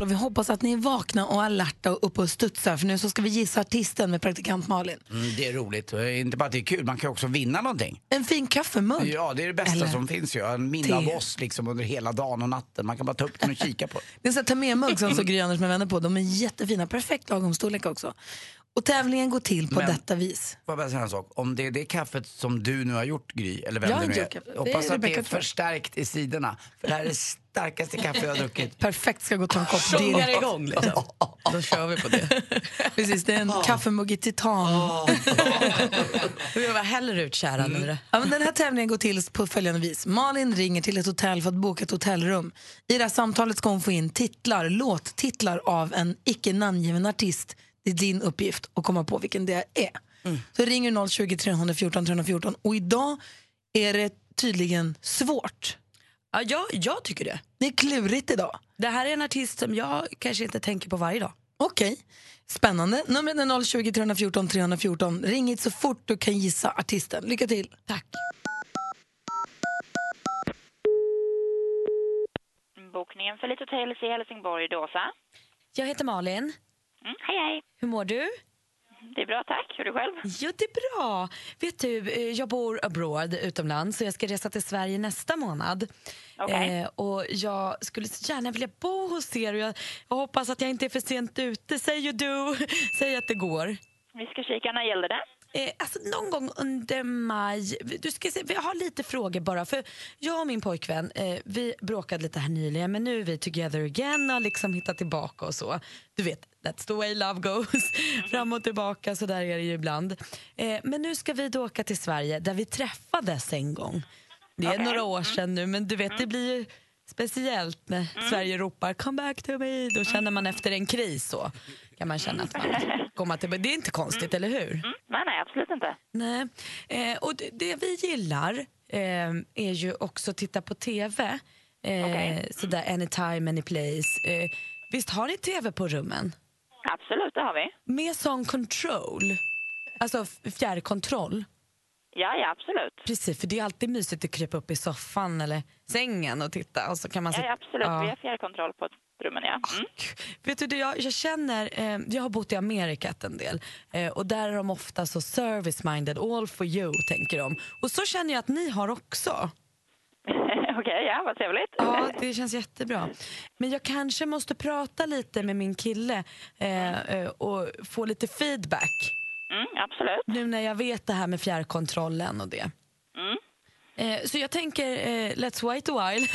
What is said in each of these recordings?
Och vi hoppas att ni är vakna och alerta och uppe och studsar för nu så ska vi gissa artisten med praktikant Malin. Mm, det är roligt. Och Inte bara att det är kul, man kan också vinna någonting. En fin kaffemugg. Ja, det är det bästa Eller som finns ju. En minne av oss liksom under hela dagen och natten. Man kan bara ta upp den och kika på. Det är en sån ta med-mugg som så Gry Anders med vänner på. De är jättefina, perfekt lagom storlek också. Och tävlingen går till på Men- detta vis. Får jag bara säga en sak? Om det är det kaffet som du nu har gjort, Gry, eller vem Jag det nu är. Det Hoppas att det är förstärkt i sidorna. För det här är det starkaste kaffe jag har druckit. Perfekt ska gå och ta en kopp direkt. igång liksom. Då kör vi på det. Precis, det är en kaffemugg i titan. Vi var häller ut kära nu då. Ja, men den här tävlingen går till på följande vis. Malin ringer till ett hotell för att boka ett hotellrum. I det här samtalet ska hon få in titlar, låttitlar av en icke namngiven artist. Det är din uppgift att komma på vilken det är. Så ringer du 020 314 314 och idag är det tydligen svårt. Ja, jag, jag tycker det. Det är klurigt idag. Det här är en artist som jag kanske inte tänker på varje dag. Okej, spännande. Numret är 020 314 314. Ring hit så fort du kan gissa artisten. Lycka till. Tack. Bokningen för lite hotell i Helsingborg, Dåsa. Jag heter Malin. Mm, hej, hej. Hur mår du? Det är bra, tack. Hur är du själv? Jo, det är bra. Vet du, eh, jag bor abroad utomlands så jag ska resa till Sverige nästa månad. Okej. Eh, och jag skulle så gärna vilja bo hos er och jag, jag hoppas att jag inte är för sent ute. Säger du? Säg att det går. Vi ska kika. När gällde det? Eh, alltså någon gång under maj. Du ska se, jag har lite frågor bara. För Jag och min pojkvän eh, vi bråkade lite här nyligen men nu är vi together again och liksom hittat tillbaka och så. Du vet, that's the way love goes. Fram och tillbaka, så där är det ju ibland. Eh, men nu ska vi då åka till Sverige där vi träffades en gång. Det är några år sedan nu men du vet det blir ju speciellt när Sverige ropar come back to me. Då känner man efter en kris så kan man känna att man kommer tillbaka. Det är inte konstigt, eller hur? Mm. Nej, nej, absolut inte. Nej. Eh, och det, det vi gillar eh, är ju också att titta på TV. Eh, Okej. Sådär anytime, any place. Eh, visst har ni TV på rummen? Absolut, det har vi. Med sån control? Alltså fjärrkontroll? Ja, ja, absolut. Precis, för det är alltid mysigt att krypa upp i soffan eller sängen och titta. Och så kan man Ja, ja, absolut. Ja. Vi har fjärrkontroll på rummen, ja. Mm. Vet du, jag, jag känner, eh, jag har bott i Amerika en del eh, och där är de ofta så service-minded, all for you tänker de. Och så känner jag att ni har också. Okej, ja, vad trevligt. Ja, det känns jättebra. Men jag kanske måste prata lite med min kille eh, eh, och få lite feedback. Mm, absolut. Nu när jag vet det här med fjärrkontrollen och det. Mm. Eh, så jag tänker, eh, let's wait a while.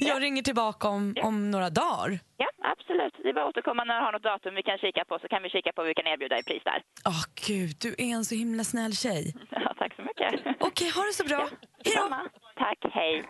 jag ringer tillbaka om, om några dagar. Ja, absolut. Det är bara att återkomma när du har något datum vi kan kika på så kan vi kika på vad vi kan erbjuda i pris där. Åh gud, du är en så himla snäll tjej. Ja, tack så mycket. Okej, ha det så bra. Hej då! Tack, hej.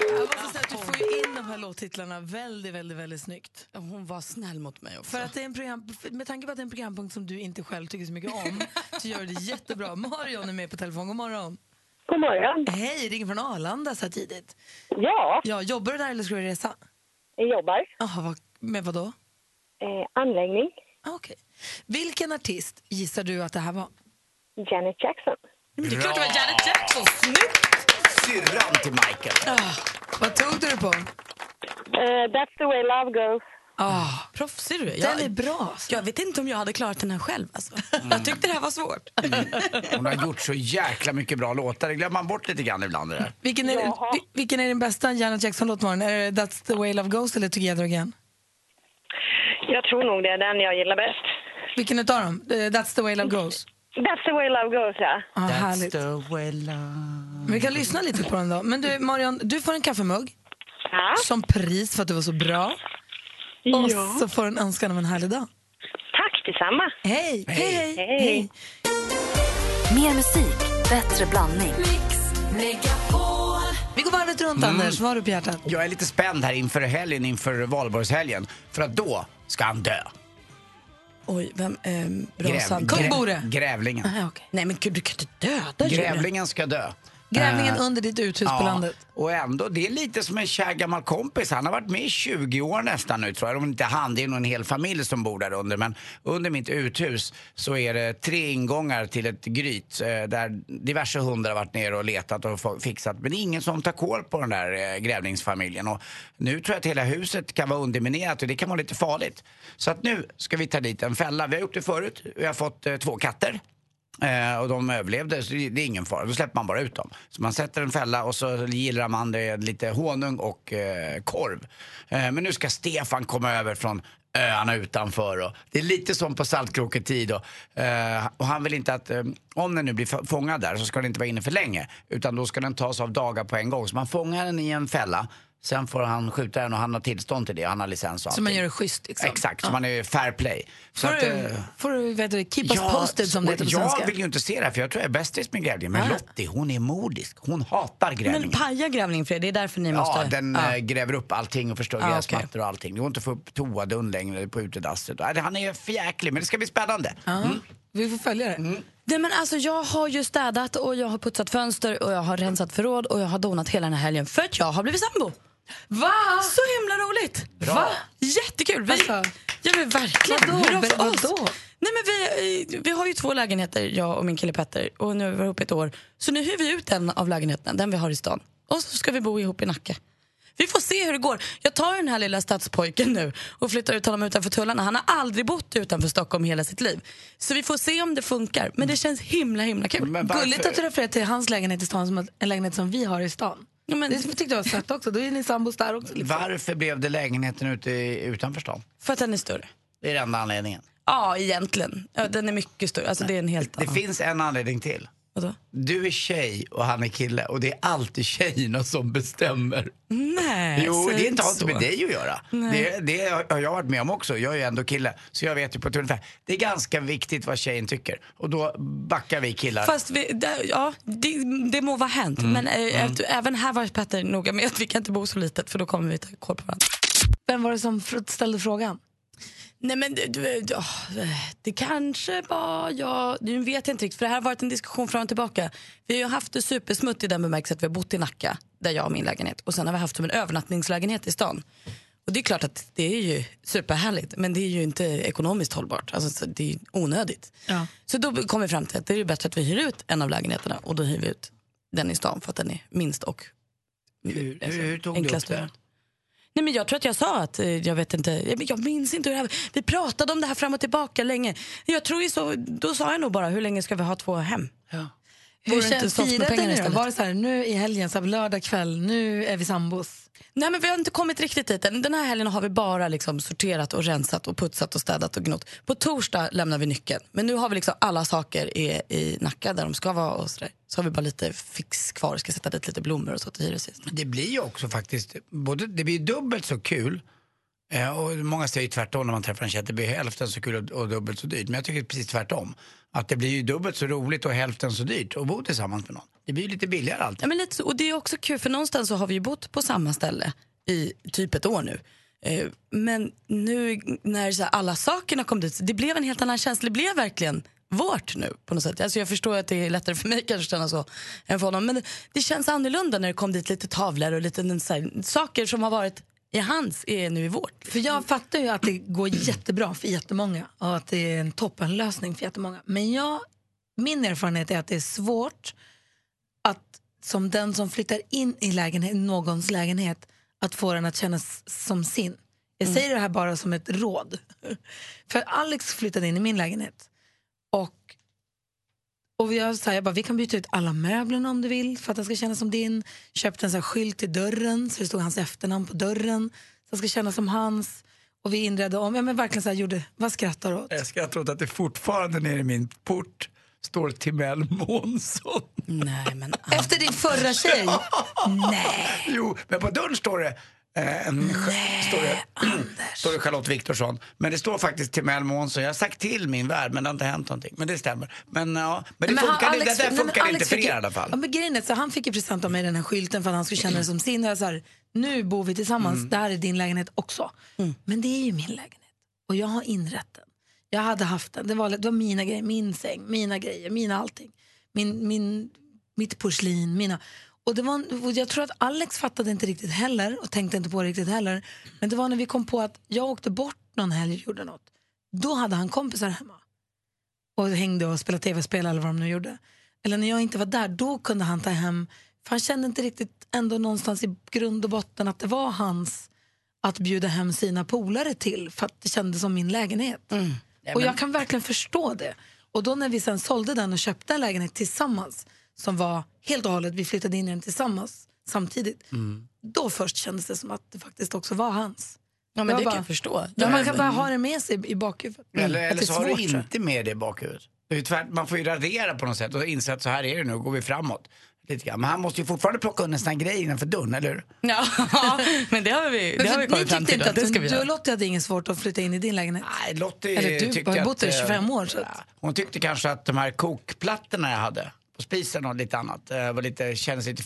Jag måste säga att du får ju in de här låttitlarna väldigt, väldigt, väldigt snyggt. Hon var snäll mot mig också. För att det är en program, med tanke på att det är en programpunkt som du inte själv tycker så mycket om så gör du det jättebra. Marion är med på telefon. God morgon. God morgon. Hej, ringer från Arlanda så här tidigt. Ja, Ja, jobbar du där eller ska du resa? jag jobbar. Jaha, vad, med vad då? Eh, anläggning. Ah, Okej. Vilken artist gissar du att det här var? Janet Jackson. Men det är klart det var Janet Jackson. Snyggt! Syrran till Michael. Ah, vad tog du det på? Eh, that's the way love goes. Ah, Proffsig du är. den är Jag, bra. alltså. jag vet inte om jag hade klarat den här själv. Alltså. Jag tyckte det här var svårt. Hon har gjort så jäkla mycket bra låtar. Det glömmer man bort lite grann ibland. Det. Vilken är, Jaha. vil- vilken är din bästa Janet Jackson-låt? Är det That's the way love goes eller Together again? Jag tror nog det är den jag gillar bäst. Vilken utav dem? Eh, That's the way love goes? That's the way love goes, ja. Ah, härligt. the way love... Vi kan lyssna lite på den då. Men du, Marion, du får en kaffemugg ja. som pris för att du var så bra. Och Ja. så får du en önskan om en härlig dag. Tack detsamma. Hej! Hej, hej! Hej. Mer musik, bättre blandning. Vi går går varvet runt, Mm. Anders. Vad har du på hjärtat? Jag är lite spänd här inför helgen, inför valborgshelgen. För att då ska han dö. Oj, vem? Gräv- Brasan. grä- Kung-Bore. Grävlingen. Nej men gud, du kan inte döda Julia. Grävlingen ska dö. Grävlingen Eh, under ditt uthus på Ja, landet. och ändå, det är lite som en kär gammal kompis. Han har varit med i 20 år nästan nu tror jag. Om inte han, det är nog en hel familj som bor där under. Men under mitt uthus så är det tre ingångar till ett gryt eh, där diverse hundar har varit nere och letat och fixat. Men det är ingen som tar koll på den där eh, grävlingsfamiljen. Och nu tror jag att hela huset kan vara underminerat och det kan vara lite farligt. Så att nu ska vi ta dit en fälla. Vi har gjort det förut. Vi har fått eh, två katter. Eh, och de överlevde, så det det är ingen fara. Då släpper man bara ut dem. Så man sätter en fälla och så gillar man det lite honung och eh, korv. Eh, men nu ska Stefan komma över från öarna utanför. Och det är lite som på Saltkroketid. Och, eh, och han vill inte att, eh, om den nu blir fångad där så ska den inte vara inne för länge. Utan då ska den tas av dagar på en gång. Så man fångar den i en fälla. Sen får han skjuta den och han har tillstånd till det. Han har licens och Så man gör det schysst liksom. Exakt, så man är fair play. Så Får att, du, eh, får du vet du, keep us posted som det heter på jag svenska. vill ju inte se det här för jag tror jag är bästis med grävling. Men Ah. Lottie, hon är modisk. Hon hatar grävling. Men paja grävling Fred, det är därför ni måste... Ja, den Ja. eh, gräver upp allting och förstör Ah, gräsmattor och allting. Det går inte att få upp toadörren längre på utedasset. Han är för jäklig, men det ska bli spännande. Mm. Vi får följa det. Nej, men alltså, jag har ju städat och jag har putsat fönster och jag har rensat förråd och jag har donat hela den här helgen för att jag har blivit sambo. Va? Så himla roligt! Bra. Va? Jättekul! Vi, Alltså. ja, men verkligen. Vadå? Hurra för Vadå? oss. Nej, men vi, eh, vi har ju två lägenheter, jag och min kille Petter. Och nu har vi varit ihop ett år. Så nu hyr vi ut en av lägenheterna, den vi har i stan. Och så ska vi bo ihop i Nacka. Vi får se hur det går. Jag tar den här lilla stadspojken nu och flyttar ut honom utanför tullarna. Han har aldrig bott utanför Stockholm hela sitt liv. Så vi får se om det funkar. Men det känns himla himla kul. Men varför- Gulligt att du refererar till hans lägenhet i stan som en lägenhet som vi har i stan. Ja, men, Det tyckte jag var sött också. Då är ni sambos där också. Liksom. Varför blev det lägenheten ute i, utanför stan? för att den är större. Det är den enda anledningen. Ja, egentligen. Ja, den är mycket större. Alltså, det är en helt Det annan. finns en anledning till. Vadå? Du är tjej och han är kille och det är alltid tjejerna som bestämmer. Nej, Jo, det inte så. inte med dig att göra. Det, det har jag varit med om också. Jag är ju ändå kille. Så jag vet ju på ett ungefär. Det är ganska viktigt vad tjejen tycker. Och då backar vi killar. Fast vi, det, ja, det, det må vara hänt. Mm. Men äh, efter- även här var Petter noga med att vi kan inte bo så litet för då kommer vi ta koll på varandra. Vem var det som ställde frågan? Nej men du, du, åh, det kanske var jag, nu vet jag inte riktigt för det här har varit en diskussion fram och tillbaka. Vi har haft det supersmutt i den bemärkelsen att vi har bott i Nacka, där jag har min lägenhet. Och sen har vi haft som en övernattningslägenhet i stan. Och det är klart att det är ju superhärligt men det är ju inte ekonomiskt hållbart. Alltså, så det är ju onödigt. Ja. Så då kom vi fram till att det är bättre att vi hyr ut en av lägenheterna och då hyr vi ut den i stan för att den är minst och hur, hur, hur tog du upp enklast det? Nej, men jag tror att jag sa att, eh, jag vet inte, jag- jag minns inte hur det här, vi pratade om det här fram och tillbaka länge. Jag tror ju så, då sa jag nog bara, hur länge ska vi ha två hem? Hur det inte känns då? istället? Var det så här, nu i helgen, så här, lördag kväll, nu är vi sambos? Nej men vi har inte kommit riktigt dit än. Den här helgen har vi bara liksom sorterat och rensat och putsat och städat och gnott. På torsdag lämnar vi nyckeln. Men nu har vi liksom alla saker i, i Nacka där de ska vara och sådär. Så har vi bara lite fix kvar, ska sätta dit lite blommor och så till hyresgästen. Det blir ju också faktiskt, både, det blir dubbelt så kul eh, och många säger ju tvärtom när man träffar en tjej, att det blir hälften så kul och, och dubbelt så dyrt. Men jag tycker precis tvärtom. Att det blir ju dubbelt så roligt och hälften så dyrt att bo tillsammans med någon. Det blir ju lite billigare alltid. Ja, men lite så, och det är också kul för någonstans så har vi ju bott på samma ställe i typ ett år nu. Eh, men nu när så här, alla sakerna kom dit, det blev en helt annan känsla. Det blev verkligen vårt nu på något sätt. Alltså jag förstår att det är lättare för mig kanske att känna så än för honom. Men det, det känns annorlunda när det kom dit lite tavlor och lite så här, saker som har varit i hans är nu i vårt. För jag fattar ju att det går jättebra för jättemånga och att det är en toppenlösning för jättemånga. Men jag, min erfarenhet är att det är svårt att som den som flyttar in i lägenhet, någons lägenhet att få den att kännas som sin. Jag säger det här bara som ett råd. För Alex flyttade in i min lägenhet och, och jag sa jag bara, vi kan byta ut alla möblerna om du vill för att den ska kännas som din. Köpte en sån här skylt till dörren så det stod hans efternamn på dörren. Så det ska kännas som hans. Och vi inredde om. Ja, men verkligen så här gjorde, vad skrattar du åt? Jag skrattar åt att det fortfarande nere i min port står Timell Månsson. Nej men Efter din förra tjej? Nej. Jo, men på dörren står det Eh, En, står, det, står det Charlotte Viktorsson. Men det står faktiskt Timell Månsson. Jag har sagt till min värld men det har inte hänt någonting. Men det stämmer. Men, ja, men det Men han- funkar, Alex- det där nej, men funkar inte för er i alla fall. Ja, men grejen är, så han fick ju present av mig den här skylten för att han skulle känna det som sin. Och jag här, nu bor vi tillsammans, Mm. det här är din lägenhet också. Men det är ju min lägenhet och jag har inrett den. Jag hade haft den, det var, det var mina grejer, min säng, mina grejer, mina allting. Min, min, mitt porslin, mina... Och det var, jag tror att Alex fattade inte riktigt heller och tänkte inte på det riktigt heller. Men det var när vi kom på att jag åkte bort någon helg och gjorde något. Då hade han kompisar hemma och hängde och spelade tv-spel eller vad de nu gjorde. Eller när jag inte var där, då kunde han ta hem, för han kände inte riktigt ändå någonstans i grund och botten att det var hans att bjuda hem sina polare till för att det kändes som min lägenhet. Och jag kan verkligen förstå det. Och då när vi sen sålde den och köpte en lägenhet tillsammans som var helt och hållet, vi flyttade in i den tillsammans samtidigt. Då först kändes det som att det faktiskt också var hans. Ja, men det kan bara- jag förstå. Ja, man kan bara ha det med sig i bakhuvudet. Eller, Att eller är så har du inte med det i bakhuvudet. Det är ju tvärt, man får ju radera på något sätt och inse att så här är det nu, går vi framåt. Men han måste ju fortfarande plocka undan sina grejer innanför dörren, eller hur? Ja, men det har vi, det har vi kommit fram tyckte till. inte att Det ska vi du och Lottie hade inget svårt att flytta in i din lägenhet? Nej, Lottie Eller du tyckte har ju bott där i eh, 25 år. Så att, Ja, Hon tyckte kanske att de här kokplattorna jag hade på spisen och lite annat eh, var lite, kändes lite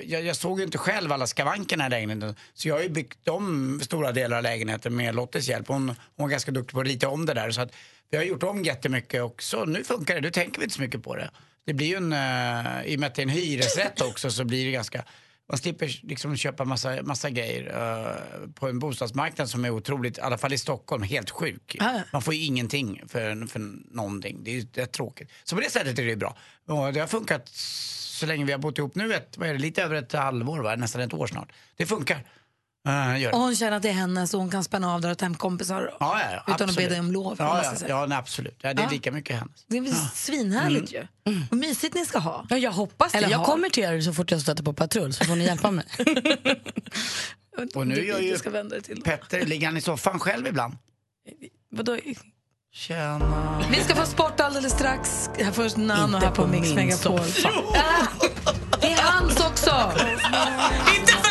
jag, jag såg ju inte själv alla skavankerna i lägenheten så jag har ju byggt om stora delar av lägenheten med Lottes hjälp. Hon, hon var ganska duktig på att rita om det där så att vi har gjort om jättemycket och så nu funkar det, nu tänker vi inte så mycket på det. Det blir ju en, uh, i och med att det är en hyresrätt också så blir det ganska man slipper liksom köpa massa, massa grejer eh, på en bostadsmarknad som är otroligt, i alla fall i Stockholm, helt sjuk. Ja. Man får ju ingenting för, för någonting. Det är ju rätt tråkigt. Så på det sättet är det bra. Och det har funkat så länge vi har bott ihop nu, ett, vad är det, lite över ett halvår, va? nästan ett år snart. Det funkar. Uh, gör det. och hon känner att det är hennes och hon kan spänna av där och ta hem kompisar Ja, ja, ja, utan att be absolut. dig om lov. Ja, ja, ja nej, absolut. Ja, det är Ja. lika mycket hennes. Det är väl svinhärligt ju. Och mysigt ni ska ha. Ja, jag hoppas det. Eller Jag har. kommer till er så fort jag stöter på patrull så får ni hjälpa mig. Och nu gör ju ska vända dig till. Petter, ligger han i soffan själv ibland? Vadå? Tjena. Vi ska få sport alldeles strax. Här först Nano Inte här på, på Mix Megapol. det är hans också! Inte!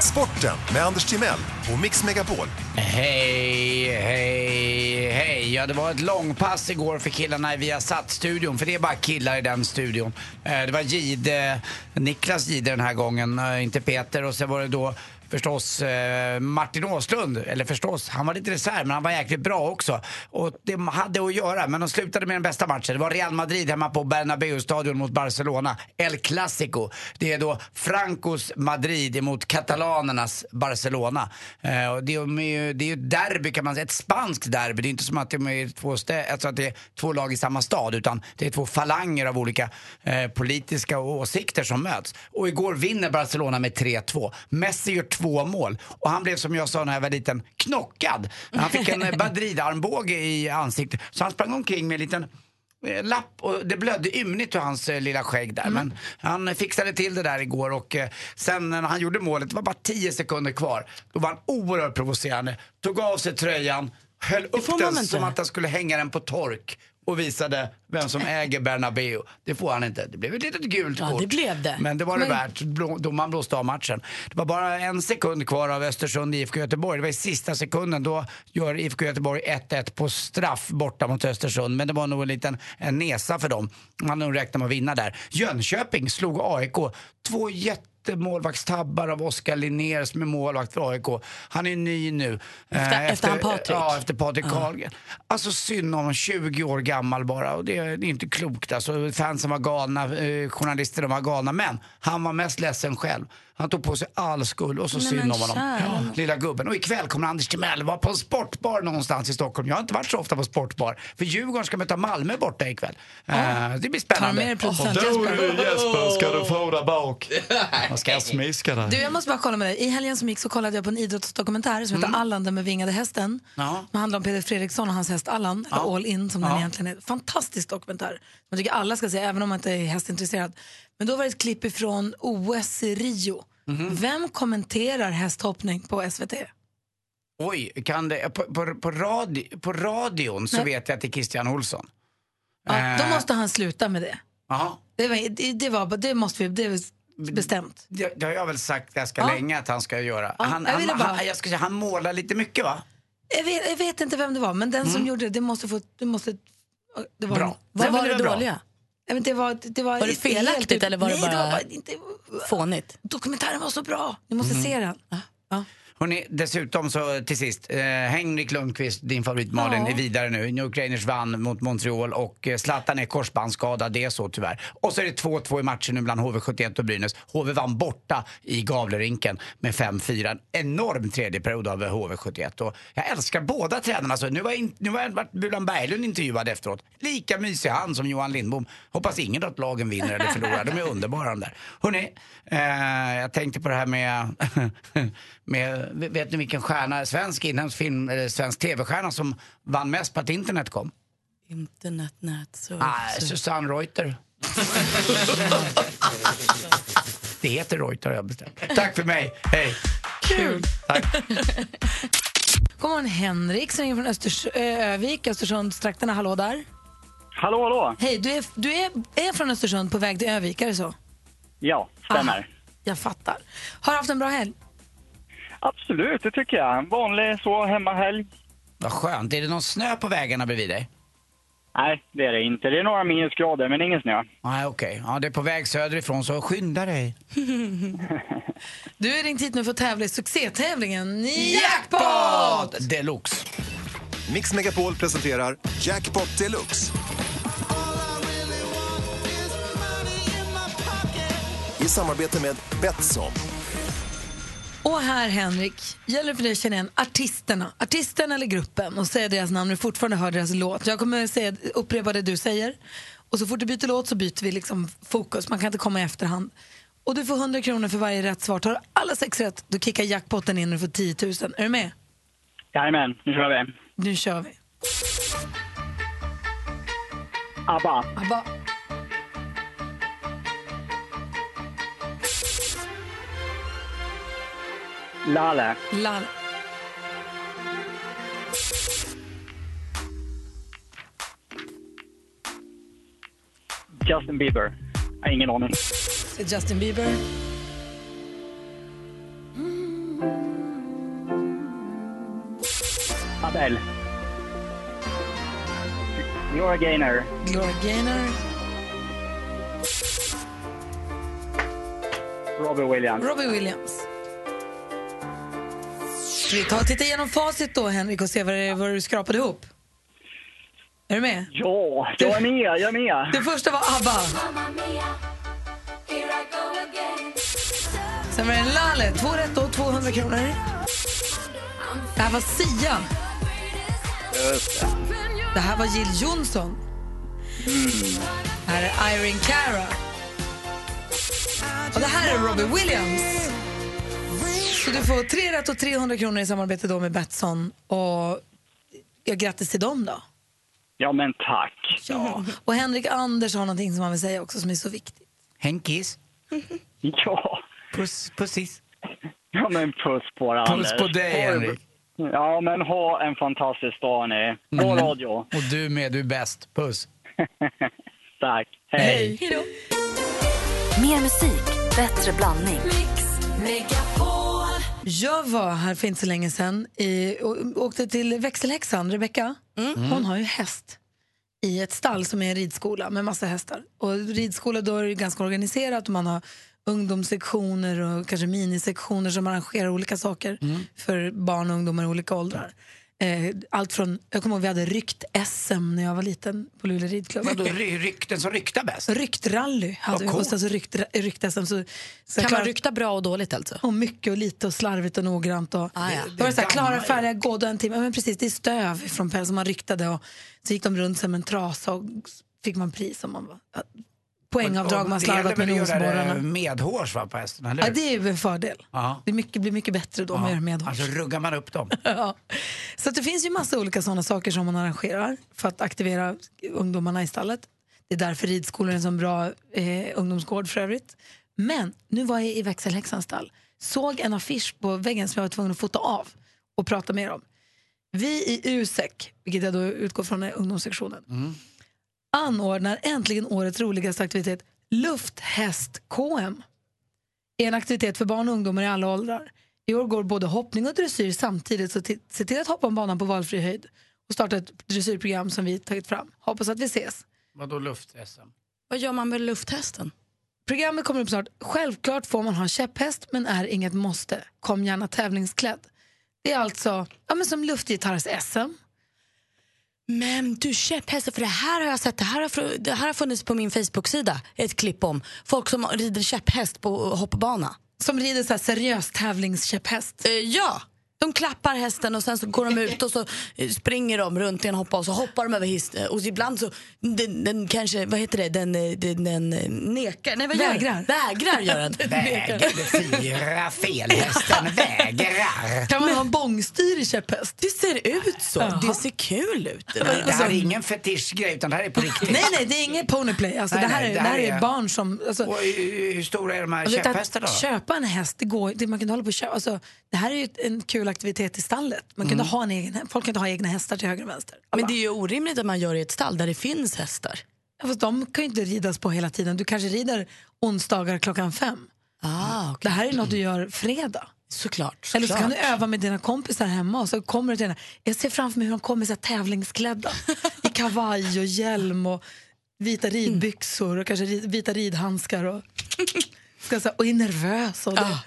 Sporten med Anders Timell och Mix Megapol. Hej, hej, hej. Ja, det var ett långpass igår för killarna i Viasat-studion, för det är bara killar i den studion. Eh, det var Gide, Niklas Gide den här gången, eh, inte Peter. Och sen var det då förstås eh, Martin Åslund, eller förstås, han var lite reserv men han var jäkligt bra också. Och det hade att göra, men de slutade med den bästa matchen. Det var Real Madrid hemma på Bernabéu-stadion mot Barcelona. El Clasico. Det är då Francos Madrid mot katalanernas Barcelona. Eh, och det, är ju, det är ett derby kan man säga, ett spanskt derby. Det är inte som att det är två, stä- alltså att det är två lag i samma stad utan det är två falanger av olika eh, politiska åsikter som möts. Och igår vinner Barcelona med 3-2. Messi gör två mål och han blev som jag sa när jag var liten, knockad. Han fick en eh, Madrid-armbåge i ansiktet så han sprang omkring med en liten eh, lapp och det blödde ymnigt ur hans eh, lilla skägg där. Men han eh, fixade till det där igår och eh, sen när han gjorde målet, det var bara 10 sekunder kvar, då var han oerhört provocerande. Tog av sig tröjan, höll upp den som att han skulle hänga den på tork och visade vem som äger Bernabéu. Det får han inte. Det blev ett litet gult Ja, kort. det blev det. Men det var det värt. Blå- Domaren blåste av matchen. Det var bara en sekund kvar av Östersund IFK Göteborg. Det var i sista sekunden. Då gör IFK Göteborg 1-1 på straff borta mot Östersund. Men det var nog en liten en nesa för dem. Man hade nog räknat med att vinna där. Jönköping slog AIK. Två jättemålvaktstabbar av Oskar Linnér som är målvakt för AIK. Han är ny nu. Efter- Eh, efter han Patrik? Ja, efter Patrik Karlgren. Alltså synd om honom, 20 år gammal bara. Och det, det är inte klokt. Alltså, fansen var galna, eh, journalisterna var galna. Men han var mest ledsen själv. Han tog på sig all skuld och så Nej, synd men om honom. kära. Lilla gubben. Och ikväll kommer Anders Timell vara på en sportbar någonstans i Stockholm. Jag har inte varit så ofta på sportbar. För Djurgården ska möta Malmö borta ikväll. Eh, det blir Ta spännande. med producent Då Jesper. du Jesper ska du få där bak. Jag ska smiska dig. Du, jag måste bara kolla med dig. I helgen som gick så kollade jag på en idrottsdokumentär som heter Allan den med vingade hästen. Ja. Den handlar om Peder Fredriksson och hans häst Allan, eller All In som den Ja. egentligen är. Fantastisk dokumentär. Jag tycker alla ska se, även om man inte är hästintresserad. Men då var det ett klipp ifrån OS i Rio. Vem kommenterar hästhoppning på SVT? Oj, kan det, på, på, på, radio, på radion så Nej. vet jag att det är Christian Olsson. Ja, då Eh, måste han sluta med det. Jaha. Det, var, det, det, var, det måste vi, det bestämt. Det, det har jag väl sagt ganska Ja. länge att han ska göra. Ja, han, jag han, bara- han, jag ska säga, han målar lite mycket va? Jag vet, jag vet inte vem det var, men den som Mm. gjorde det, det måste få... Det måste, det var Bra. Vad var men det det var bra. Ja, men det var, det var, Var det felaktigt helt- eller var det Nej, bara- det var inte, Fånigt. Dokumentären var så bra. Ni måste se den. Ja. Hörrni, dessutom så till sist, eh, Henrik Lundqvist, din favorit Malin, Ja. är vidare nu. New York Rangers vann mot Montreal och eh, Zlatan är korsbandsskadad, det är så tyvärr. Och så är det 2-2 i matchen nu bland HV71 och Brynäs. HV vann borta i Gavlerinken med 5-4. En enorm tredje period av HV71 och jag älskar båda tränarna. Så nu var, in, nu var varit Bulan Berglund intervjuad efteråt. Lika mysig han som Johan Lindbom. Hoppas ingen att lagen vinner eller förlorar. De är underbara de där. Hörrni, eh, jag tänkte på det här med, med vet ni vilken stjärna, svensk inhemsk film, eller svensk tv-stjärna som vann mest på att internet kom? Internet, nät, så... Nej, Susanne Reuter. Det heter Reuter har jag bestämt. Tack för mig, hej! Kul! Tack. God morgon, Henrik som ringer från Östers Övik, Östersundstrakterna. Hallå där. Hallå, hallå. Hej, du, är, du är, är från Östersund på väg till Övik, är det så? Ja, stämmer. Aha, jag fattar. Har du haft en bra helg? Absolut, det tycker jag. En vanlig så hemmahelg. Vad skönt. Är det någon snö på vägarna bredvid dig? Nej, det är det inte. Det är några minusgrader, men ingen snö. Nej, okej. Ja, det är på väg söderifrån, så skynda dig. Du har ringt hit nu för att tävla i succétävlingen Jackpot! Deluxe. Mix Megapol presenterar Jackpot Deluxe. I samarbete med Betsson. Och här, Henrik, gäller för dig att känna igen artisterna, artisten eller gruppen och säga deras namn du fortfarande hör deras låt. Jag kommer säga, upprepa det du säger och så fort du byter låt så byter vi liksom fokus. Man kan inte komma i efterhand. Och du får 100 kronor för varje rätt svar. Tar du alla sex rätt, då kickar jackpotten in och du får 10 000. Är du med? Jajamän, nu kör vi. Nu kör vi. ABBA. ABBA. Lale. Lal. Justin Bieber. Jag har ingen aning. Justin Bieber. Adele. Gloria Gaynor. Gloria Gaynor. Robbie Williams. Robbie Williams. Vi ta och titta igenom facit då, Henrik, och se vad, det, vad du skrapade ihop? Är du med? Ja, jag är med, jag är med. Det första var ABBA. Sen var det Lale, två rätt då, 200 kronor. Det här var Sia. Det här var Jill Johnson. Det här är Irene Cara. Och det här är Robbie Williams. Du får tre rätt och 300 kronor i samarbete då med Betsson. Och ja, grattis till dem då. Ja, men tack. Ja. Och Henrik Anders har någonting som han vill säga också som är så viktigt. Henkis. Ja. Puss, pussis. Ja, men puss på dig, Puss Anders. på dig, Henrik. Ja, men ha en fantastisk dag, ni. Bra Mm. radio. Och du med, du är bäst. Puss. Tack. Hej. Mer musik, bättre blandning. Jag var här för inte så länge sedan i, och åkte till växelhäxan, Rebecka. Hon har ju häst i ett stall som är en ridskola med massa hästar. Och ridskola då är det ganska organiserat och man har ungdomssektioner och kanske minisektioner som arrangerar olika saker för barn och ungdomar i olika åldrar. Eh, allt från, jag kommer ihåg vi hade rykt-SM när jag var liten på Luleå ridklubb. Vadå, ry- rykten som ryktar bäst? Ryktrally hade Vad vi. coolt. Och sen så rykt, rykt-SM. Så, så Kan klar- man rykta bra och dåligt alltså? och mycket och lite och slarvigt och noggrant. Och, Ah, ja. det var det så här, dammar klara, färdiga, gåda en timme. Ja, Men precis, det är stöv från päls som man ryktade och så gick de runt som en trasa och fick man pris om man var... ja, Poängavdrag man slarvat med nosborrarna. medhårs va, på hästen, eller Ja, det är en fördel. Ja. Det mycket, blir mycket bättre då om man gör med Alltså ruggar man upp dem. ja. Så det finns ju massa olika sådana saker som man arrangerar för att aktivera ungdomarna i stallet. Det är därför ridskolan är en sån bra eh, ungdomsgård för övrigt. Men nu var jag i växelhäxans stall, såg en affisch på väggen som jag var tvungen att fota av. och prata mer om. Vi i USEC, vilket jag då utgår från är ungdomssektionen, anordnar äntligen årets roligaste aktivitet, lufthäst-KM. är en aktivitet för barn och ungdomar i alla åldrar. I år går både hoppning och dressyr samtidigt, så se till att hoppa om banan på valfri höjd och starta ett dressyrprogram som vi tagit fram. Hoppas att vi ses. Vadå luft-SM? Vad gör man med lufthästen? Programmet kommer upp snart. Självklart får man ha käpphäst, men är inget måste. Kom gärna tävlingsklädd. Det är alltså ja, men som luftgitarrs-SM. Men du käpphästar, för det här har jag sett, det här har, det här har funnits på min Facebook-sida, ett klipp om folk som rider käpphäst på hoppbana. Som rider så seriös tävlingskäpphäst? Eh, ja, de klappar hästen och sen så går de ut och så eh, springer de runt i en hoppa och så hoppar de över hästen och ibland så den, den kanske, vad heter det, den, eh, den, den eh, nekar, nej vad gör? Vägrar. Vägrar gör den. Vägrar fyra fel, hästen vägrar. Kan man ha bångstyr i käpphäst? Det ser ut så, det ser kul ut. Det här är ingen fetischgrej utan det här är på riktigt. Nej, nej, det är inget ponyplay. Alltså, Nej, det, här nej, är, det det här är är- barn som... Alltså, Och hur stora är de här Alltså, att käpphästarna då? Köpa en häst, det går det, man kan inte hålla på och köpa. Alltså, det här är ju en kul aktivitet i stallet. Man kan Mm. ha en egen, folk inte ha egna hästar till höger och vänster. Men det är ju orimligt att man gör i ett stall där det finns hästar. Ja, Fast de kan ju inte ridas på hela tiden. Du kanske rider onsdagar klockan fem. Ah, Det här är något du gör fredag. Såklart. Eller så kan du såklart. öva med dina kompisar hemma och så kommer du till den. Jag ser framför mig hur de kommer så tävlingsklädda i kavaj och hjälm och vita ridbyxor och kanske vita ridhandskar och, ska, här, och är nervös. Och det.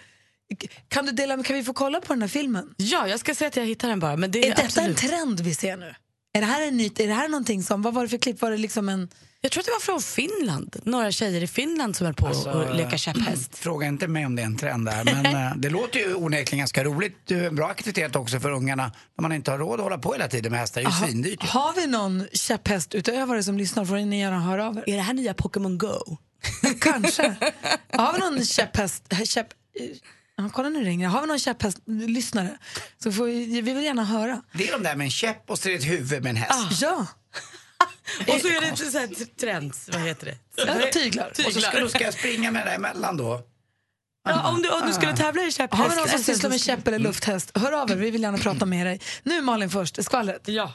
Kan, du dela, kan vi få kolla på den här filmen? Ja, jag ska säga att jag hittar den bara. Men det Är är detta absolut. en trend vi ser nu? Är det här en nytt? Är det här någonting som, vad var det för klipp? Var det liksom en... Jag tror att det var från Finland. Några tjejer i Finland som höll på Alltså, att leka käpphäst. Fråga inte mig om det är en trend där, men eh, det låter ju onekligen ganska roligt. Det är en bra aktivitet också för ungarna när man inte har råd att hålla på hela tiden med hästar. Det är ju Aha. svindyrt. Har vi någon käpphästutövare som lyssnar får ni gärna höra av er. Är det här nya Pokémon Go? Kanske. Har vi någon käpphäst... Käpp, ja, kolla nu ringer. Har vi någon käpphäst-lyssnare så får vi, vi vill gärna höra. Det är de där med en käpp och så är det ett huvud med en häst. Ja, Och så är det så här trends, vad heter det? ja tyglar. Och så ska, då ska jag springa med det emellan då. Ja, om, du, om du skulle tävla i käpphäst. Har vi någon som sysslar med käpp eller lufthäst? Hör av er, vi vill gärna prata med dig. Nu Malin först, skvallret. Ja.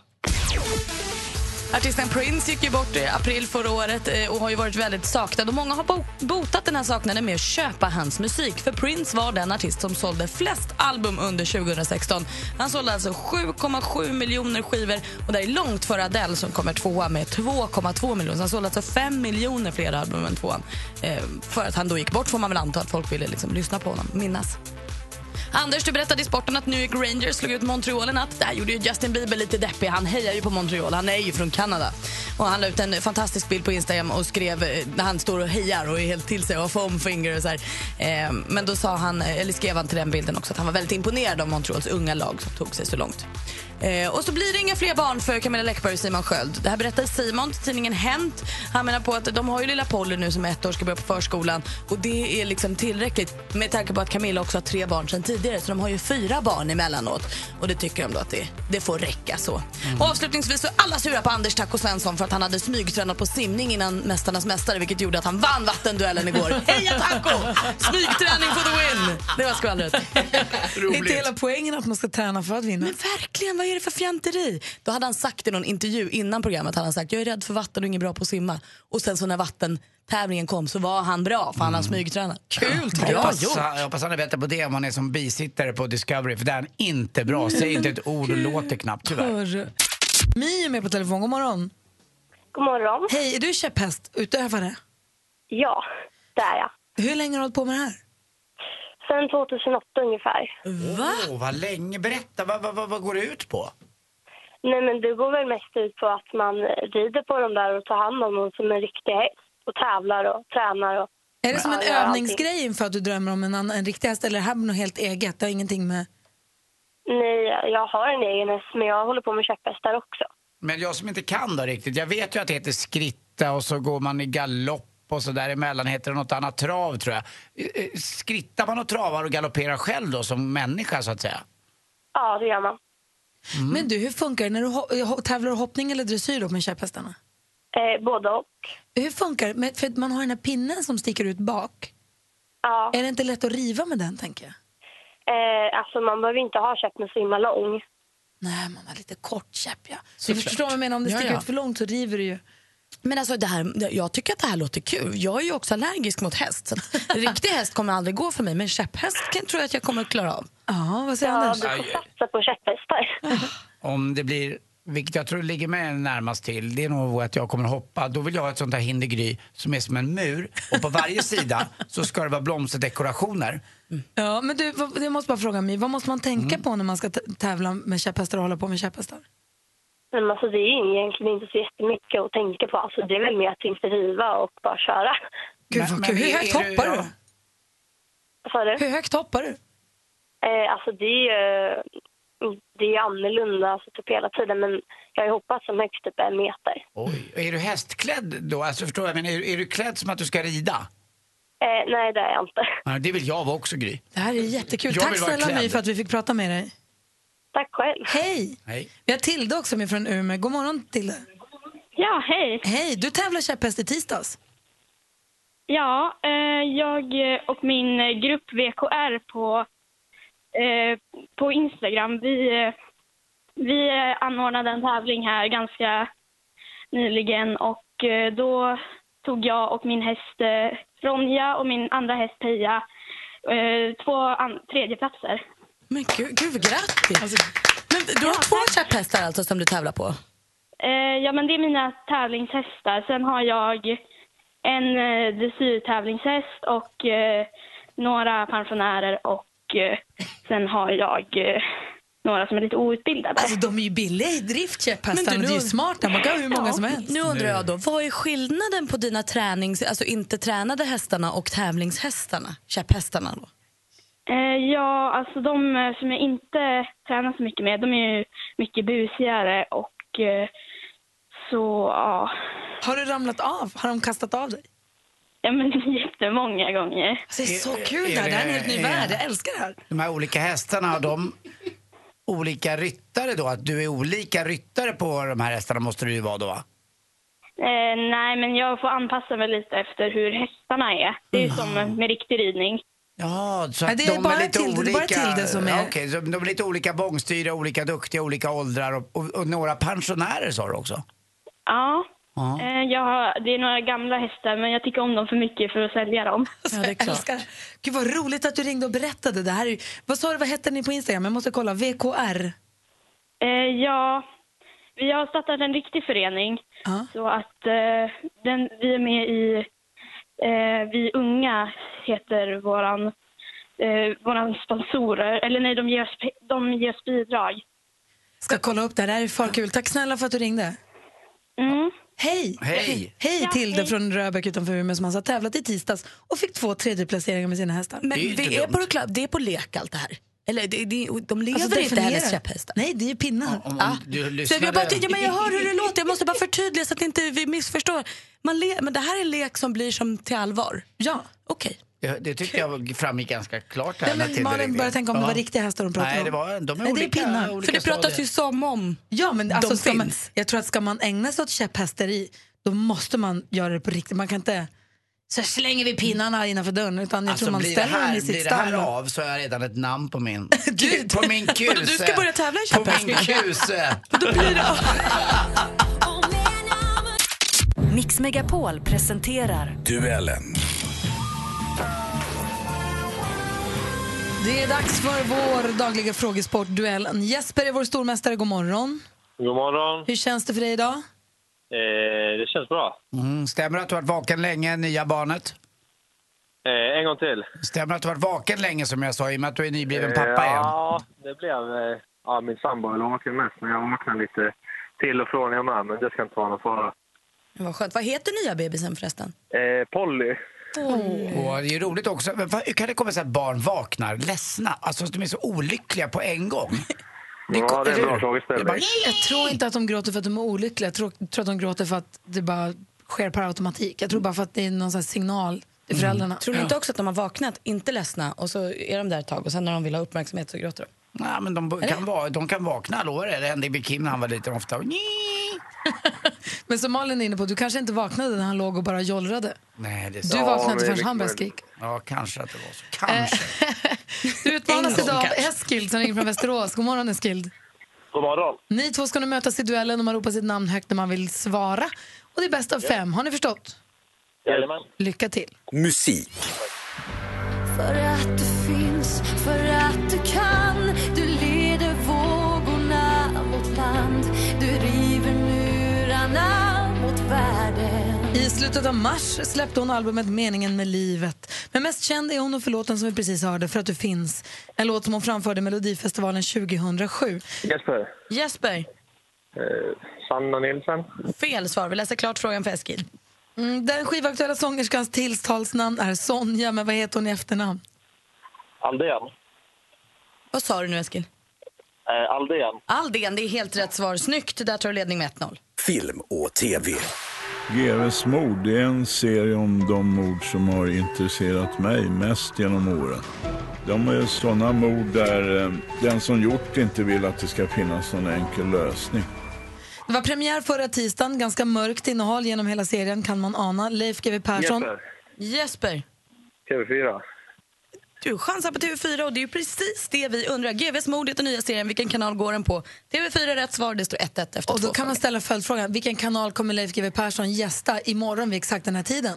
Artisten Prince gick ju bort i april förra året eh, och har ju varit väldigt saknad. Och många har bo- botat den här saknaden med att köpa hans musik. För Prince var den artist som sålde flest album under 2016. Han sålde alltså 7,7 miljoner skivor och det är långt före Adele som kommer tvåa med 2,2 miljoner. Så han sålde alltså 5 miljoner fler album än tvåan. Eh, för att han då gick bort får man väl anta att folk ville liksom lyssna på honom, minnas. Anders, du berättade i sporten att New York Rangers slog ut Montreal i natt. Där gjorde ju Justin Bieber lite deppig. Han hejar ju på Montreal. Han är ju från Kanada. Och han la ut en fantastisk bild på Instagram och skrev eh, när han står och hejar och är helt till sig och har foam finger och så här. Eh, men då sa han, eller skrev han till den bilden också att han var väldigt imponerad av Montreals unga lag som tog sig så långt. Eh, och så blir det inga fler barn för Camilla Läckberg och Simon Sköld. Det här berättar Simon till tidningen Hänt. Han menar på att de har ju lilla Polly nu som är ett år ska börja på förskolan och det är liksom tillräckligt med tanke på att Camilla också har tre barn sedan tidigare så de har ju fyra barn emellanåt och det tycker de då att det, det får räcka så. Och avslutningsvis så är alla sura på Anders Taco Svensson för att han hade smygtränat på simning innan Mästarnas mästare vilket gjorde att han vann vattenduellen igår. Heja Taco! Smygträning for the win! Det var skvallret. Är inte hela poängen att man ska träna för att vinna? Men verkligen, vad är det för fjanteri? Då hade han sagt i någon intervju innan programmet, hade han sagt jag är rädd för vatten och ingen bra på att simma. Och sen så när vattentävlingen kom så var han bra för han har smygtränat. Kul tycker Jag jag. hoppas, gjort. jag hoppas han är bättre på det om han är som bisittare på Discovery för där är han inte bra. Säger inte ett ord och låter knappt tyvärr. My är med på telefon, god morgon. God morgon. Hej, är du käpphästutövare? Ja, det är jag. Hur länge har du hållit på med det här? Sen 2008 ungefär. Va? Åh, vad länge. Berätta, vad, vad, vad, vad går det ut på? Nej, men det går väl mest ut på att man rider på dem där och tar hand om dem som en riktig häst. Och tävlar och tränar. Och, Är det som en övningsgrej inför att du drömmer om en, annan, en riktig häst eller är det här något helt eget? Det har ingenting med... Nej, jag har en egen häst, men jag håller på med käpphästar också. Men jag som inte kan då riktigt, jag vet ju att det heter skritta och så går man i galopp och så däremellan heter det något annat trav tror jag. Eh, eh, Skrittar man och travar och galopperar själv då som människa så att säga? Ja, det gör man. Men du, hur funkar det när du ho- tävlar du hoppning eller dressyr då med käpphästarna? Eh, både och. Hur funkar det? För att man har den här pinnen som sticker ut bak. Ja. Är det inte lätt att riva med den, tänker jag? Eh, alltså man behöver inte ha käpp med så himla lång. Nej, man har lite kort käpp ja. Du förstår vad jag menar, om det Ja, sticker ja. ut för långt så river det ju. Men alltså det här, jag tycker att det här låter kul. Jag är ju också allergisk mot häst. Så riktig häst kommer aldrig gå för mig, men käpphäst kan, tror jag att jag kommer att klara av. Ja, vad säger Ja, Anders? du får satsa på käpphästar. Om det blir, vilket jag tror ligger mig närmast till, det är nog att jag kommer att hoppa. Då vill jag ha ett sånt här hindergry som är som en mur och på varje sida så ska det vara blomsterdekorationer. Ja, men du, jag måste bara fråga mig, vad måste man tänka Mm. på när man ska tävla med käpphästar och hålla på med käpphästar? Men alltså det är egentligen inte så jättemycket att tänka på. Alltså det är väl mer att inte riva och bara köra. Gud vad kul. Hur högt hoppar du? Vad sa du? Hur högt hoppar du? Eh, alltså det är ju det är annorlunda alltså, typ hela tiden men jag har ju hoppat som högst typ en meter. Oj. Är du hästklädd då? Alltså förstår jag, men är, är du klädd som att du ska rida? Eh, nej det är jag inte. Ja, det vill jag vara också Gry. Det här är jättekul. Jag Tack snälla. My för att vi fick prata med dig. Tack själv. Hej! Hej. Vi har Tilde också med från Umeå. God morgon Tilde. Ja, hej. Hej, du tävlar käpphäst i tisdags. Ja, eh, jag och min grupp VKR på, eh, på Instagram, vi, eh, vi anordnade en tävling här ganska nyligen och eh, då tog jag och min häst eh, Ronja och min andra häst Pia eh, två an- tredjeplatser. Men gud, gud grattis! men du har två käpphästar alltså som du tävlar på? Eh, ja, men det är mina tävlingshästar. Sen har jag en eh, dressyrtävlingshäst och eh, några pensionärer och eh, sen har jag eh, några som är lite outbildade. Alltså de är ju billiga i drift käpphästarna. Men du, Det är ju nu- smarta. Man kan ha hur många som helst. Nu undrar jag då, vad är skillnaden på dina tränings, alltså inte tränade hästarna och tävlingshästarna, käpphästarna då? Eh, ja, alltså de eh, som jag inte tränar så mycket med, de är ju mycket busigare och eh, så, ja. Har du ramlat av? Har de kastat av dig? Ja, men jättemånga gånger. Alltså, det är så kul det här. Det här är en helt ny är- värld. Jag älskar det här. De här olika hästarna, har de olika ryttare då? Att du är olika ryttare på de här hästarna måste du ju vara då va? Eh, nej, men jag får anpassa mig lite efter hur hästarna är. Det är ju som med riktig ridning. Ja, så Nej, det är de bara är lite Tilde- det är bara olika. Tilde som är- Okej, så de är lite olika bångstyriga, olika duktiga, olika åldrar och, och, och några pensionärer sa du också? Ja. Ja. Eh, jag har, det är några gamla hästar, men jag tycker om dem för mycket för att sälja dem. Ja, det är klart. Älskar. Gud vad roligt att du ringde och berättade. Det här är, vad sa du, vad hette ni på Instagram? Jag måste kolla. VKR. Eh, ja, vi har startat en riktig förening. Så att eh, den, vi är med i eh, Vi unga heter våran, eh, våran sponsorer. Eller nej, de ger oss, de ger oss bidrag. Ska kolla upp det här. Det här är för kul. Tack snälla för att du ringde. Mm. Hej! Hej! Hej Ja, Tilde hej. från Röbäck utanför Umeå som alltså har tävlat i tisdags och fick två tredjeplaceringar med sina hästar. Men vi är på, det klar- det är på lek allt det här? Eller det, det, de lever Alltså, inte hennes käpphästar? Nej, det är ju pinnar. Om, om du Så jag, bara, ja, men jag hör hur det låter, jag måste bara förtydliga så att inte vi missförstår. Man le, men det här är en lek som blir som till allvar? Ja. Okej. Ja, det tyckte jag framgick ganska klart här. Nej, men Malin började tänka om det var riktiga hästar de pratade Nej, om. det var, de är Nej, det är pinnar. olika För det pratas ju som om Ja, men alltså, de ska man, finns. jag tror att ska man ägna sig åt käpphästeri då måste man göra det på riktigt. Man kan inte så slänger vi pinnarna innanför dörren utan jag Alltså, tror man blir, det ställer dem här, i sitt blir det här stall. av så har jag redan ett namn på min, Du- på min kuse. Du ska börja tävla i På min kuse. Mix Megapol presenterar Duellen. Det är dags för vår dagliga frågesport-duell. Jesper är vår stormästare. God morgon. God morgon. Hur känns det för dig idag? Eh, det känns bra. Mm, stämmer det att du har varit vaken länge, nya barnet? Eh, en gång till. Stämmer det att du har varit vaken länge som jag sa i och med att du är nybliven pappa igen? Ja, det blev... Eh, ja, min sambo är vaken mest, men jag vaknar lite till och från jag med, men det ska inte vara någon fara. Vad skönt. Vad heter nya bebisen förresten? Eh, Polly. Och det är roligt också, men hur kan det komma sig att barn vaknar ledsna? Alltså de är så olyckliga på en gång. Ja, det är en bra Det frågeställning. bara- Jag tror inte att de gråter för att de är olyckliga. Jag tror, tror att de gråter för att det bara sker per automatik. Jag tror bara för att det är någon signal till föräldrarna. Tror du inte också att de har vaknat, inte ledsna, och så är de där ett tag och sen när de vill ha uppmärksamhet så gråter de? Nej, men de kan, va, de kan vakna, lovar det. Det hände med Kim när han var liten ofta. Men som Malin är inne på, du kanske inte vaknade när han låg och bara jollrade. Nej, det är Du vaknade inte förrän han började skrika. Ja, kanske att det var så. Kanske. Du utmanar utmanas idag av. Eskild som ringer från Västerås. God morgon Eskild. God morgon. Ni två ska nu mötas i duellen och man ropar sitt namn högt när man vill svara. Och det är bäst av fem. Har ni förstått? Jajamän. Lycka till. Musik. Slutet av mars släppte hon albumet Meningen med livet. Men mest känd är hon för låten som vi precis hörde, För att du finns. En låt som hon framförde i Melodifestivalen 2007. Jesper. Jesper, Eh, Sanna Nilsson. fel svar. Vi läser klart frågan för Eskil. Mm, den skivaktuella sångerskans tilltalsnamn är Sonja, men vad heter hon i efternamn? Aldén. Vad sa du nu Eskil? Eh, Aldén. Aldén, det är helt rätt svar. Snyggt, där tar du ledning med 1-0. Film och TV. GVs mord är en serie om de mord som har intresserat mig mest genom åren. De är sådana mord där eh, den som gjort inte vill att det ska finnas någon enkel lösning. Det var premiär förra tisdagen, ganska mörkt innehåll genom hela serien kan man ana. Leif GW Persson. Jesper. Jesper, TV4. Du chansar på TV4 och det är ju precis det vi undrar. GVs mord heter nya serien. Vilken kanal går den på? TV4 är rätt svar. Det står 1-1 efter Och då två kan man ställa följdfrågan, vilken kanal kommer Leif GW Persson gästa imorgon vid exakt den här tiden?